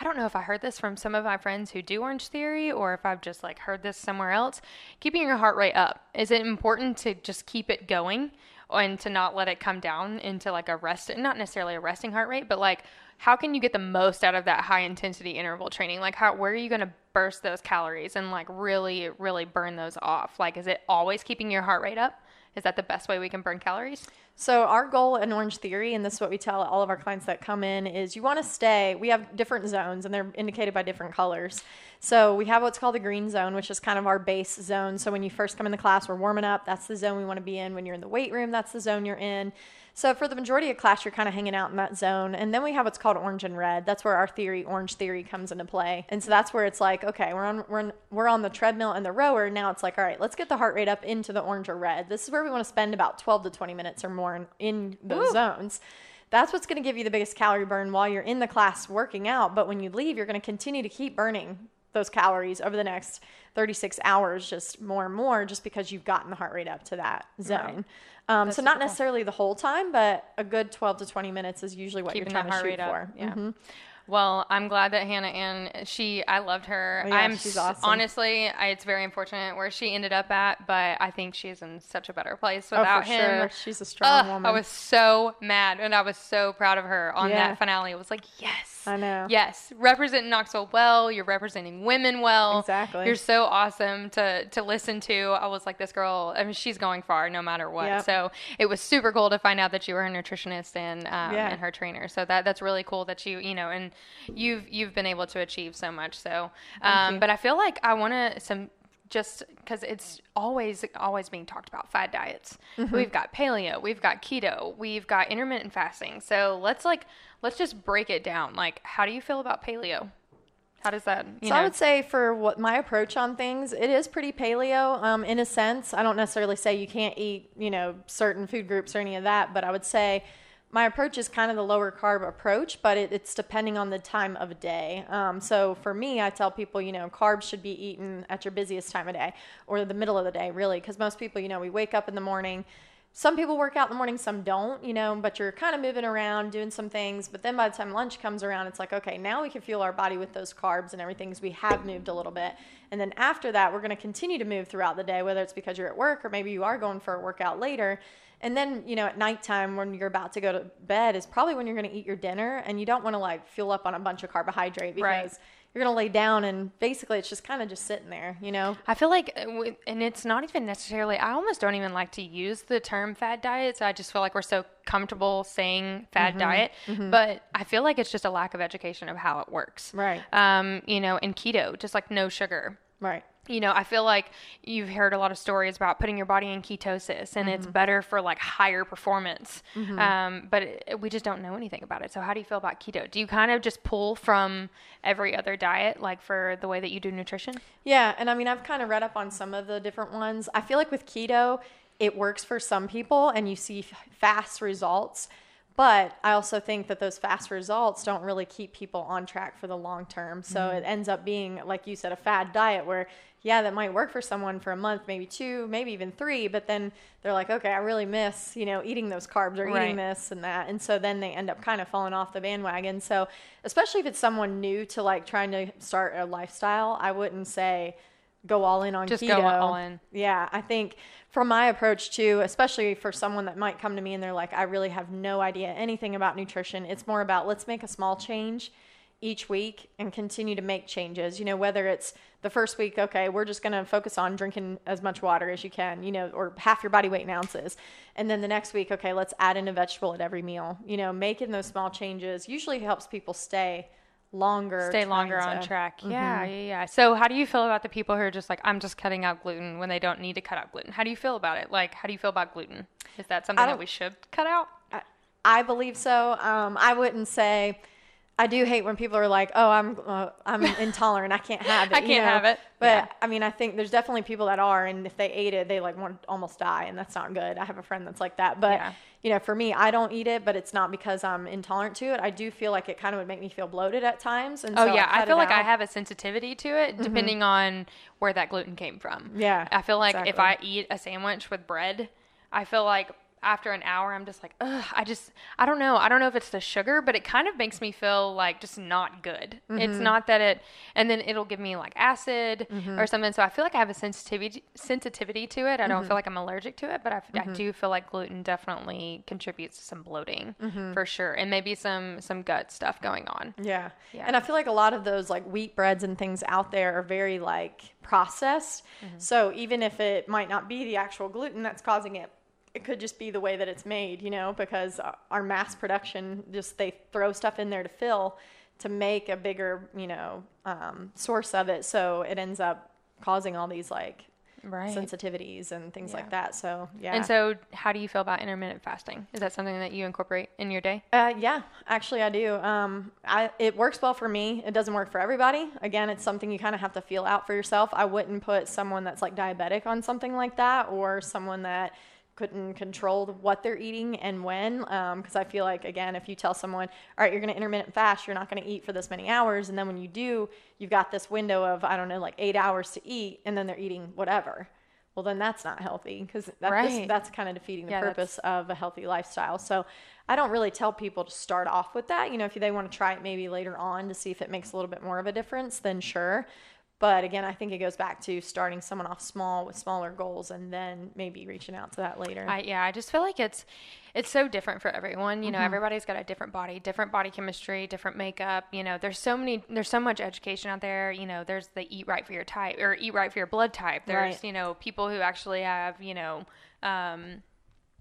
I don't know if I heard this from some of my friends who do Orange Theory or if I've just like heard this somewhere else. Keeping your heart rate up. Is it important to just keep it going and to not let it come down into like a rest, not necessarily a resting heart rate, but like how can you get the most out of that high intensity interval training? Like how where are you going to burst those calories and like really really burn those off? Like is it always keeping your heart rate up? Is that the best way we can burn calories? So our goal in Orange Theory, and this is what we tell all of our clients that come in, is you want to stay. We have different zones, and they're indicated by different colors. So we have what's called the green zone, which is kind of our base zone. So when you first come in the class, we're warming up. That's the zone we want to be in. When you're in the weight room, that's the zone you're in. So for the majority of class, you're kind of hanging out in that zone. And then we have what's called orange and red. That's where our theory, orange theory, comes into play. And so that's where it's like, okay, we're on we're on, we're on the treadmill and the rower. Now it's like, all right, let's get the heart rate up into the orange or red. This is where we want to spend about 12 to 20 minutes or more in, in those zones. That's what's going to give you the biggest calorie burn while you're in the class working out. But when you leave, you're going to continue to keep burning those calories over the next 36 hours, just more and more, just because you've gotten the heart rate up to that zone. Um, so not cool. necessarily the whole time, but a good 12 to 20 minutes is usually what Keeping you're trying to shoot for. Yeah. Mhm. Well, I'm glad that Hannah Ann, she, I loved her. Oh, yeah, I'm she's awesome. honestly, I, it's very unfortunate where she ended up at, but I think she's in such a better place without Oh, for him. sure. She's a strong Ugh, woman. I was so mad and I was so proud of her on Yeah. that finale. It was like, yes. I know. Yes. Representing Knoxville well. You're representing women well. Exactly. You're so awesome to, to listen to. I was like, this girl, I mean, she's going far no matter what. Yep. So it was super cool to find out that you were a nutritionist and, um, Yeah. and her trainer. So that, that's really cool that you, you know, and you've, you've been able to achieve so much. So, um, but I feel like I want to, some, just because it's always always being talked about fad diets Mm-hmm. we've got paleo we've got keto we've got intermittent fasting so let's like let's just break it down like how do you feel about paleo how does that you So know I would say for what my approach on things, it is pretty paleo um, in a sense. I don't necessarily say you can't eat, you know, certain food groups or any of that, but I would say my approach is kind of the lower carb approach, but it, it's depending on the time of day. Um, so for me, I tell people, you know, carbs should be eaten at your busiest time of day or the middle of the day, really, because most people, you know, we wake up in the morning. Some people work out in the morning, some don't, you know, but you're kind of moving around, doing some things. But then by the time lunch comes around, it's like, okay, now we can fuel our body with those carbs and everything because we have moved a little bit. And then after that, we're going to continue to move throughout the day, whether it's because you're at work or maybe you are going for a workout later. And then, you know, at nighttime when you're about to go to bed is probably when you're going to eat your dinner and you don't want to like fuel up on a bunch of carbohydrate because Right. you're going to lay down and basically it's just kind of just sitting there, you know? I feel like, uh, and it's not even necessarily, I almost don't even like to use the term fad diets. I just feel like we're so comfortable saying fad Mm-hmm. diet, but I feel like it's just a lack of education of how it works. Right. Um, you know, in keto, just like no sugar. Right. You know, I feel like you've heard a lot of stories about putting your body in ketosis and it's mm-hmm. better for like higher performance. Mm-hmm. Um, but it, we just don't know anything about it. So, how do you feel about keto? Do you kind of just pull from every other diet, like for the way that you do nutrition? Yeah, and I mean, I've kind of read up on some of the different ones. I feel like with keto, it works for some people and you see f- fast results. But I also think that those fast results don't really keep people on track for the long term. So mm-hmm. it ends up being, like you said, a fad diet where, yeah, that might work for someone for a month, maybe two, maybe even three. But then they're like, okay, I really miss, you know, eating those carbs or Right. eating this and that. And so then they end up kind of falling off the bandwagon. So especially if it's someone new to like trying to start a lifestyle, I wouldn't say go all in on Just keto. go all in. Yeah, I think from my approach too, especially for someone that might come to me and they're like, I really have no idea anything about nutrition. It's more about let's make a small change each week and continue to make changes. You know, whether it's the first week, okay, we're just going to focus on drinking as much water as you can, you know, or half your body weight in ounces. And then the next week, okay, let's add in a vegetable at every meal. You know, making those small changes usually helps people stay longer. Stay longer on to- track. Yeah, yeah, yeah. So, how do you feel about the people who are just like, I'm just cutting out gluten when they don't need to cut out gluten? How do you feel about it? Like, how do you feel about gluten? Is that something that we should cut out? I- I believe so. Um, I wouldn't say. I do hate when people are like, "Oh, I'm uh, I'm intolerant. I can't have it." I can't know? have it. But Yeah. I mean, I think there's definitely people that are, and if they ate it, they like want to almost die, and that's not good. I have a friend that's like that. But Yeah. you know, for me, I don't eat it, but it's not because I'm intolerant to it. I do feel like it kind of would make me feel bloated at times, and Oh so yeah, I cut feel like I have a sensitivity to it depending on where that gluten came from. Yeah, I feel like if. I eat a sandwich with bread, I feel like after an hour I'm just like, ugh, I just I don't know. I don't know if it's the sugar, but it kind of makes me feel like just not good. Mm-hmm. It's not that it and then it'll give me like acid Mm-hmm. or something. So I feel like I have a sensitivity sensitivity to it. I don't Mm-hmm. feel like I'm allergic to it, but I, I do feel like gluten definitely contributes to some bloating Mm-hmm. for sure and maybe some some gut stuff going on. Yeah. Yeah. And I feel like a lot of those like wheat breads and things out there are very like processed. Mm-hmm. So even if it might not be the actual gluten that's causing it, it could just be the way that it's made, you know, because our mass production just they throw stuff in there to fill to make a bigger, you know, um, source of it. So it ends up causing all these like right. sensitivities and things yeah. like that. So yeah. And so, how do you feel about intermittent fasting? Is that something that you incorporate in your day? Uh, yeah, actually, I do. Um, I it works well for me. It doesn't work for everybody. Again, it's something you kind of have to feel out for yourself. I wouldn't put someone that's like diabetic on something like that, or someone that couldn't control what they're eating and when. Because um, I feel like, again, if you tell someone, all right, you're going to intermittent fast, you're not going to eat for this many hours. And then when you do, you've got this window of, I don't know, like eight hours to eat, and then they're eating whatever. Well, then that's not healthy because that, right. that's kind of defeating the yeah, purpose of a healthy lifestyle. So I don't really tell people to start off with that. You know, if they want to try it maybe later on to see if it makes a little bit more of a difference, then sure. But again, I think it goes back to starting someone off small with smaller goals and then maybe reaching out to that later. I, yeah, I just feel like it's it's so different for everyone. You know, mm-hmm. everybody's got a different body, different body chemistry, different makeup. You know, there's so many there's so much education out there. You know, there's the eat right for your type or eat right for your blood type. There's, right. you know, people who actually have, you know, um,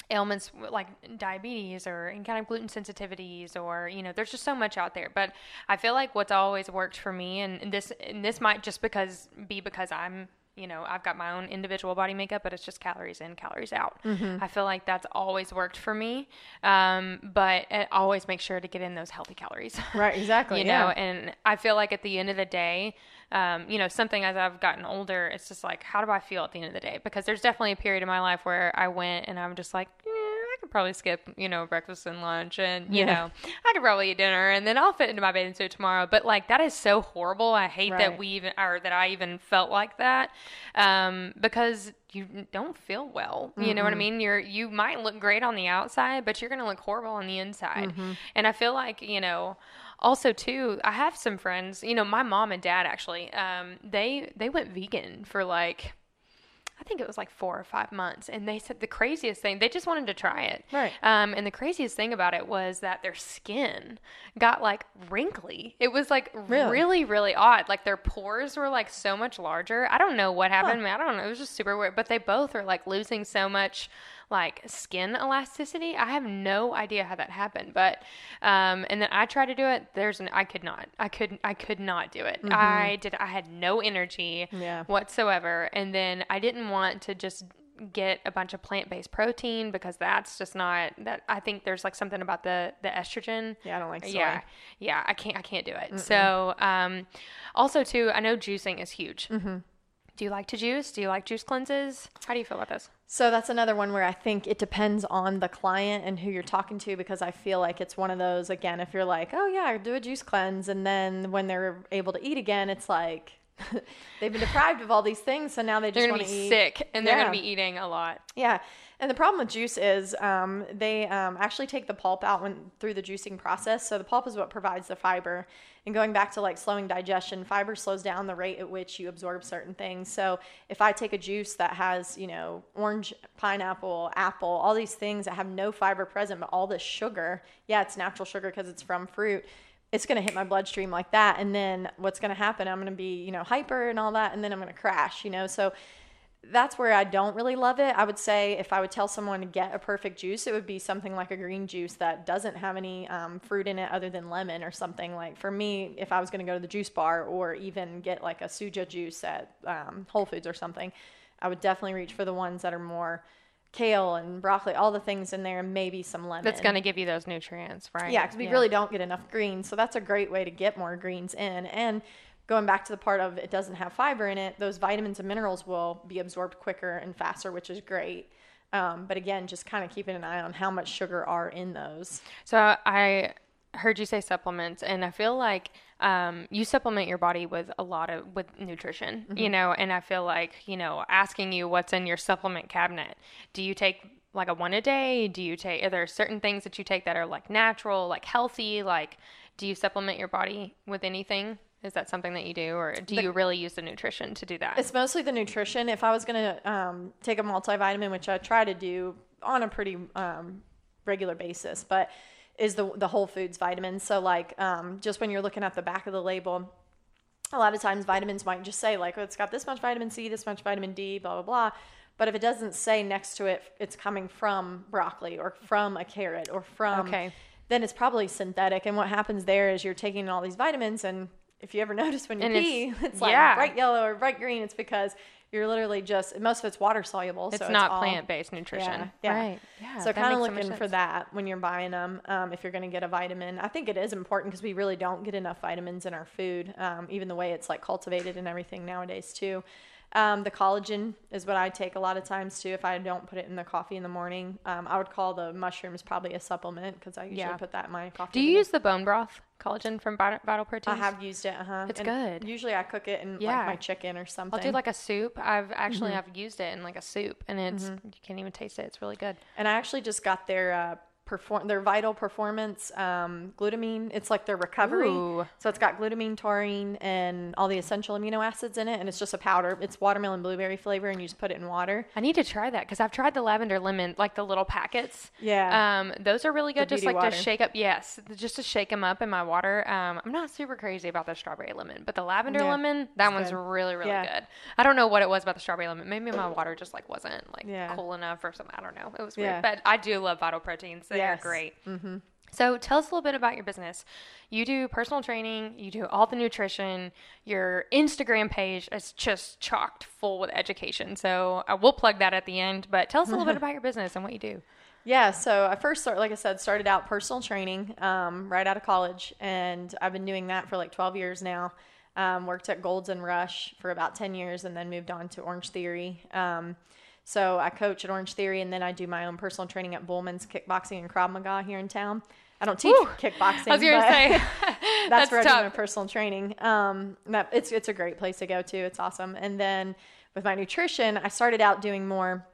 ailments like diabetes or any kind of gluten sensitivities or you know there's just so much out there but i feel like what's always worked for me and this and this might just because be because i'm you know i've got my own individual body makeup but it's just calories in calories out mm-hmm. i feel like that's always worked for me um, but it always make sure to get in those healthy calories right exactly you yeah. know and i feel like at the end of the day um, you know, something as I've gotten older, it's just like, how do I feel at the end of the day? Because there's definitely a period in my life where I went and I'm just like, eh, I could probably skip, you know, breakfast and lunch and, you yeah. know, I could probably eat dinner and then I'll fit into my bathing suit tomorrow. But like, that is so horrible. I hate right. that we even, or that I even felt like that. Um, because you don't feel well. You mm-hmm. know what I mean? You're, you might look great on the outside, but you're going to look horrible on the inside. Mm-hmm. And I feel like, you know, also too i have some friends you know my mom and dad actually um, they they went vegan for like I think it was like four or five months, and they said the craziest thing. They just wanted to try it, right? Um, and the craziest thing about it was that their skin got like wrinkly. It was like really, really, really odd. Like their pores were like so much larger. I don't know what happened. Huh. I don't know. It was just super weird. But they both are like losing so much like skin elasticity. I have no idea how that happened, but um, and then I tried to do it. There's an I could not. I could I could not do it. Mm-hmm. I did. I had no energy yeah. whatsoever, and then I didn't want to just get a bunch of plant-based protein because that's just not that I think there's like something about the the estrogen. Yeah, I don't like soy. Yeah. Yeah, I can't I can't do it. Mm-mm. So, um also too, I know juicing is huge. hmm do you like to juice? Do you like juice cleanses? How do you feel about this? So that's another one where I think it depends on the client and who you're talking to because I feel like it's one of those again if you're like, "Oh yeah, do a juice cleanse." And then when they're able to eat again, it's like they've been deprived of all these things, so now they just want to be sick and they're yeah. going to be eating a lot. Yeah. And the problem with juice is um, they um, actually take the pulp out when through the juicing process. So the pulp is what provides the fiber. And going back to like slowing digestion, fiber slows down the rate at which you absorb certain things. So if I take a juice that has, you know, orange, pineapple, apple, all these things that have no fiber present, but all this sugar, yeah, it's natural sugar because it's from fruit it's going to hit my bloodstream like that and then what's going to happen i'm going to be you know hyper and all that and then i'm going to crash you know so that's where I don't really love it. I would say if I would tell someone to get a perfect juice, it would be something like a green juice that doesn't have any um, fruit in it other than lemon or something. Like for me, if I was going to go to the juice bar or even get like a suja juice at um, Whole Foods or something, I would definitely reach for the ones that are more kale and broccoli, all the things in there, and maybe some lemon. That's going to give you those nutrients, right? Yeah, because we yeah. really don't get enough greens. So that's a great way to get more greens in. And going back to the part of it doesn't have fiber in it, those vitamins and minerals will be absorbed quicker and faster, which is great. Um, but again, just kind of keeping an eye on how much sugar are in those. So I heard you say supplements, and I feel like um, you supplement your body with a lot of with nutrition, mm-hmm. you know. And I feel like you know, asking you what's in your supplement cabinet. Do you take like a one a day? Do you take? Are there certain things that you take that are like natural, like healthy? Like, do you supplement your body with anything? Is that something that you do, or do the, you really use the nutrition to do that? It's mostly the nutrition. If I was going to um, take a multivitamin, which I try to do on a pretty um, regular basis, but is the the whole foods vitamins. So like um, just when you're looking at the back of the label, a lot of times vitamins might just say like, oh, it's got this much vitamin C, this much vitamin D, blah blah blah. But if it doesn't say next to it, it's coming from broccoli or from a carrot or from, Okay. then it's probably synthetic. And what happens there is you're taking all these vitamins, and if you ever notice when you And it's- pee, it's, like yeah. bright yellow or bright green. It's because you're literally just most of it's water soluble. It's so not all- plant-based nutrition. Yeah, yeah. Right. Yeah. so kind of makes so looking for that when you're buying them. Um, if you're going to get a vitamin, I think it is important because we really don't get enough vitamins in our food, um, even the way it's like cultivated and everything nowadays too. Um, the collagen is what I take a lot of times too. If I don't put it in the coffee in the morning, um, I would call the mushrooms probably a supplement because I usually Yeah. put that in my coffee. Do you use the bone broth collagen from Vital, Vital I have used it. Uh-huh. It's And good. Usually I cook it in Yeah. like my chicken or something. I'll do like a soup. I've actually Mm-hmm. I've used it in like a soup, and it's you can't even taste it. It's really good. And I actually just got their uh, perform their Vital Performance um, glutamine. It's like their recovery. Ooh. So it's got glutamine, taurine, and all the essential amino acids in it, and it's just a powder. It's watermelon blueberry flavor, and you just put it in water. I need to try that because I've tried the lavender lemon, like the little packets. Yeah. Um, those are really good. Just like water. to shake up, yes, just to shake them up in my water. Um, I'm not super crazy about the strawberry lemon, but the lavender Yeah, lemon, that one's good. really, really Yeah. good. I don't know what it was about the strawberry lemon. Maybe my water just like wasn't like Yeah. cool enough or something. I don't know. It was weird, but I do love Vital Proteins. They Yes. are great. So tell us a little bit about your business. You do personal training, you do all the nutrition. Your Instagram page is just chocked full with education. So I will plug that at the end, but tell us a little bit about your business and what you do. Yeah, so I first started, like I said, started out personal training um, right out of college, and I've been doing that for like 12 years now. Um, worked at Golds and Rush for about 10 years, and then moved on to Orange Theory. Um, so I coach at Orange Theory, and then I do my own personal training at Bullman's Kickboxing and Krav Maga here in town. I don't teach kickboxing. I was going to say, that's, that's where I do my personal training. Um, that it's it's a great place to go to. It's awesome. And then with my nutrition, I started out doing more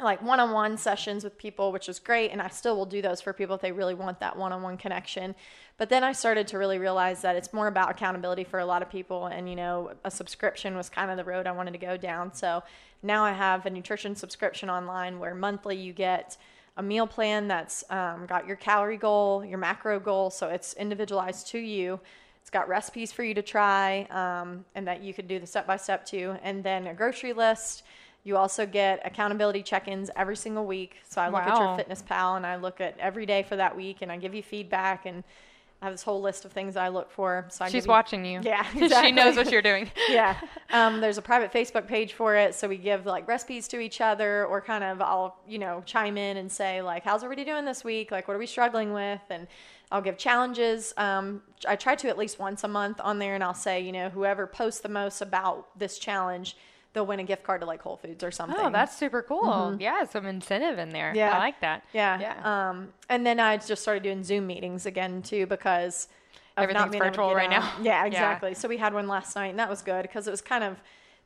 like one-on-one sessions with people, which is great, and I still will do those for people if they really want that one-on-one connection. But then I started to really realize that it's more about accountability for a lot of people, and you know, a subscription was kind of the road I wanted to go down. So now I have a nutrition subscription online where monthly you get a meal plan that's um, got your calorie goal, your macro goal, so it's individualized to you. It's got recipes for you to try, um, and that you could do the step by step too, and then a grocery list. You also get accountability check-ins every single week. So I look at your fitness pal and I look at every day for that week, and I give you feedback and I have this whole list of things I look for. So I she's you- watching you. Yeah, she knows what you're doing. yeah. Um, there's a private Facebook page for it. So we give like recipes to each other or kind of I'll, you know, chime in and say like, how's everybody doing this week? Like, what are we struggling with? And I'll give challenges. Um, I try to at least once a month on there and I'll say, you know, whoever posts the most about this challenge, they'll win a gift card to like Whole Foods or something. Oh, that's super cool. Yeah, some incentive in there. Mm-hmm. Yeah. I like that. Yeah. Yeah. Um, and then I just started doing Zoom meetings again too because Everything's virtual right out. now. Yeah, Yeah. exactly. So we had one last night, and that was good because it was kind of.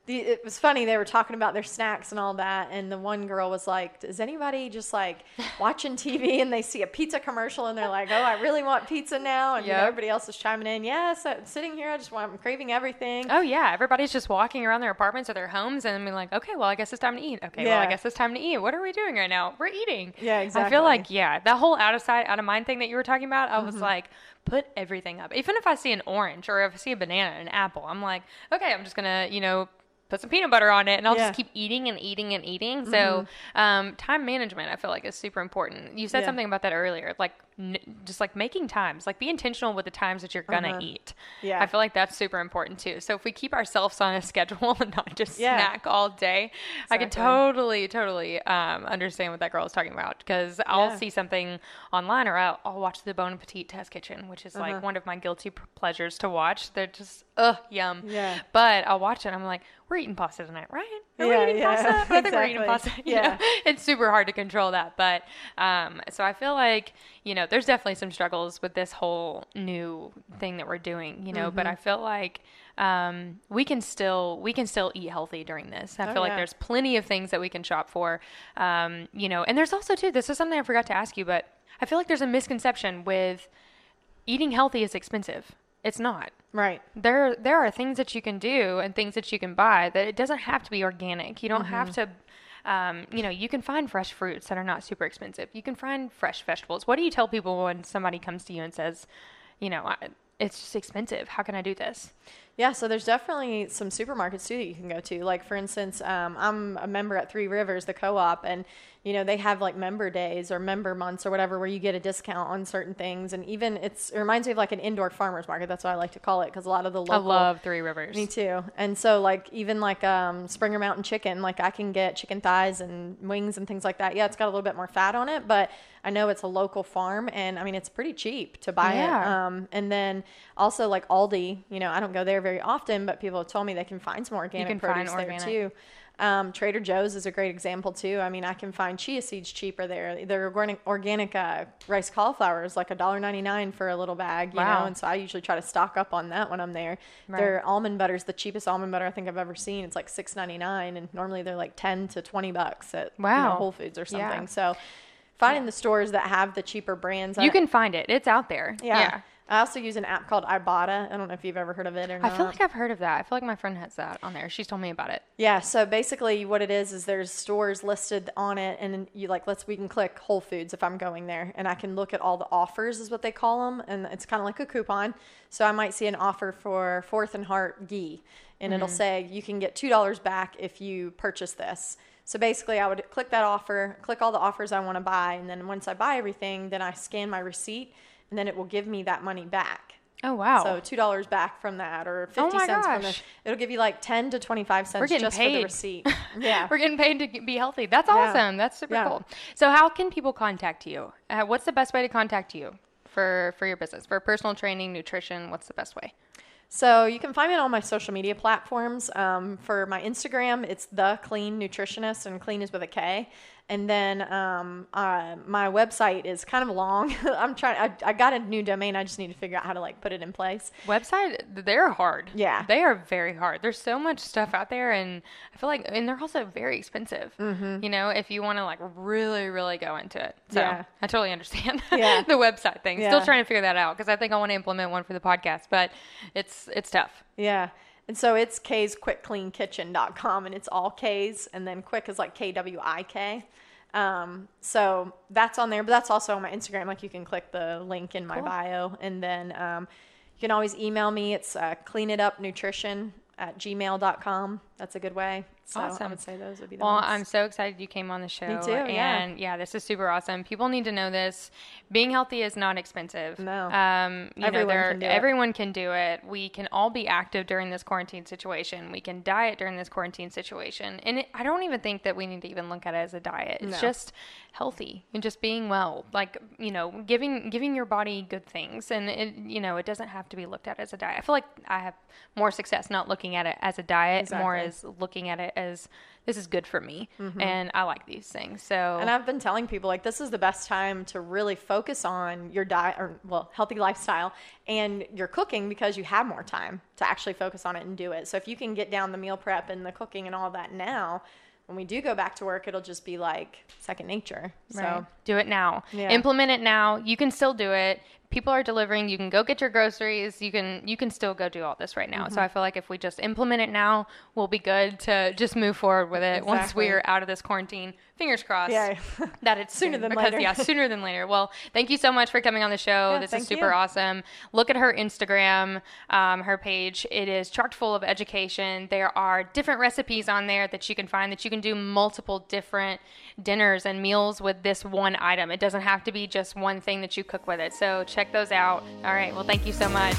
The, it was funny. They were talking about their snacks and all that, and the one girl was like, "Is anybody just like watching TV and they see a pizza commercial and they're like, oh, I really want pizza now?" And you know, everybody else is chiming in, "Yes, I'm sitting here, I just want, I'm craving everything." Oh yeah, everybody's just walking around their apartments or their homes and being like, okay, well, I guess it's time to eat. Okay, well, I guess it's time to eat. What are we doing right now? We're eating. Yeah, exactly. I feel like yeah, that whole out of sight, out of mind thing that you were talking about. I Mm-hmm. was like, put everything up. Even if I see an orange or if I see a banana, an apple, I'm like, okay, I'm just gonna you know. Put some peanut butter on it, and I'll Yeah. just keep eating and eating and eating. So, um, time management, I feel like, is super important. You said Yeah. something about that earlier, like n- just like making times, like be intentional with the times that you're gonna Uh-huh. eat. Yeah. I feel like that's super important too. So if we keep ourselves on a schedule and not just Yeah. snack all day, I could totally, totally um, understand what that girl is talking about. Because I'll see something online or I'll, I'll watch the Bon Appetit Test Kitchen, which is Uh-huh. like one of my guilty pleasures to watch. They're just ugh yum. Yeah. But I'll watch it. and I'm like, we're eating pasta tonight, right? Are Yeah, we eating yeah, pasta? I think we're eating exactly. pasta. You Yeah. know? it's super hard to control that. But um, so I feel like, you know, there's definitely some struggles with this whole new thing that we're doing, you know, Mm-hmm. but I feel like um, we can still we can still eat healthy during this. I Oh, feel like yeah. there's plenty of things that we can shop for. Um, you know, and there's also too, this is something I forgot to ask you, but I feel like there's a misconception with eating healthy is expensive. It's not Right. there there are things that you can do and things that you can buy that it doesn't have to be organic. You don't have to um, you know, you can find fresh fruits that are not super expensive. You can find fresh vegetables. What do you tell people when somebody comes to you and says, you know, I, it's just expensive. How can I do this? Yeah, so there's definitely some supermarkets too that you can go to. Like for instance, um, I'm a member at Three Rivers, the co-op, and you know they have like member days or member months or whatever where you get a discount on certain things. And even it's it reminds me of like an indoor farmers market. That's what I like to call it because a lot of the local. I love Three Rivers. Me too. And so like even like um, Springer Mountain Chicken, like I can get chicken thighs and wings and things like that. Yeah, it's got a little bit more fat on it, but I know it's a local farm, and I mean it's pretty cheap to buy Yeah. it. Um, and then also like Aldi, you know, I don't go there very often, but people have told me they can find some organic can find produce there organic. too. Um, Trader Joe's is a great example too. I mean, I can find chia seeds cheaper there. Their organic organic uh, rice cauliflower is like a dollar ninety nine for a little bag, you Wow. know. And so I usually try to stock up on that when I'm there. Right. Their almond butter is the cheapest almond butter I think I've ever seen. It's like six ninety nine, and normally they're like ten to twenty bucks at you know, Whole Foods or Yeah. something. So finding the stores that have the cheaper brands, You I- can find it. It's out there. yeah. I also use an app called Ibotta. I don't know if you've ever heard of it or not. I feel like I've heard of that. I feel like my friend has that on there. She's told me about it. Yeah, so basically what it is is there's stores listed on it and you like let's we can click Whole Foods if I'm going there and I can look at all the offers is what they call them and it's kind of like a coupon. So I might see an offer for Fourth and Heart ghee and it'll mm-hmm. say you can get $2 back if you purchase this. So basically I would click that offer, click all the offers I want to buy and then once I buy everything, then I scan my receipt and then it will give me that money back. Oh wow. So two dollars back from that, or Oh fifty my cents from the. gosh. It'll give you like ten to twenty five cents just for the receipt. Yeah. We're getting paid to be healthy. That's Yeah. awesome. That's super Yeah. cool. So, how can people contact you? Uh, what's the best way to contact you for for your business? For personal training, nutrition, what's the best way? So you can find me on all my social media platforms. Um, for my Instagram, it's the Clean Nutritionist, and clean is with a K. And then um, uh, my website is kind of long. I'm trying. I, I got a new domain. I just need to figure out how to like put it in place. Website, they're hard. Yeah. They are very hard. There's so much stuff out there, and I feel like, and they're also very expensive. Mm-hmm. You know, if you want to like really, really go into it. So Yeah. I totally understand Yeah. the website thing. Yeah. Still trying to figure that out because I think I want to implement one for the podcast, but it's it's tough. Yeah. And so it's K's quickcleankitchen.com and it's all K's and then quick is like K W I K. Um, so that's on there, but that's also on my Instagram. Like you can click the link in my Cool. bio and then um, you can always email me. It's uh, cleanitupnutrition at gmail.com. That's a good way. So I Awesome. would say those would be the Well, ones. I'm so excited you came on the show. Me too, yeah. And yeah, this is super awesome. People need to know this. Being healthy is not expensive. No. Um, you know, Everyone there, can do it. everyone can do it. We can all be active during this quarantine situation. We can diet during this quarantine situation. And it, I don't even think that we need to even look at it as a diet. It's No. just healthy and just being well. Like, you know, giving giving your body good things. And it, you know, it doesn't have to be looked at as a diet. I feel like I have more success not looking at it as a diet, exactly. more as looking at it as this is good for me and I like these things. So Mm-hmm. And I've been telling people like this is the best time to really focus on your diet or well, healthy lifestyle and your cooking because you have more time to actually focus on it and do it. So if you can get down the meal prep and the cooking and all that now, when we do go back to work, it'll just be like second nature. So Right. do it now. Yeah. Implement it now. You can still do it. People are delivering. You can go get your groceries. You can you can still go do all this right now. Mm-hmm. So I feel like if we just implement it now, we'll be good to just move forward with it once we're out of this quarantine. Fingers crossed. Yeah. that it's Sooner soon, than because, later. Yeah, sooner than later. Well, thank you so much for coming on the show. Yeah, this is super you. awesome. Look at her Instagram, um, her page. It is chock full of education. There are different recipes on there that you can find that you can do multiple different dinners and meals with this one item. It doesn't have to be just one thing that you cook with it. So check those out. All right. Well, thank you so much.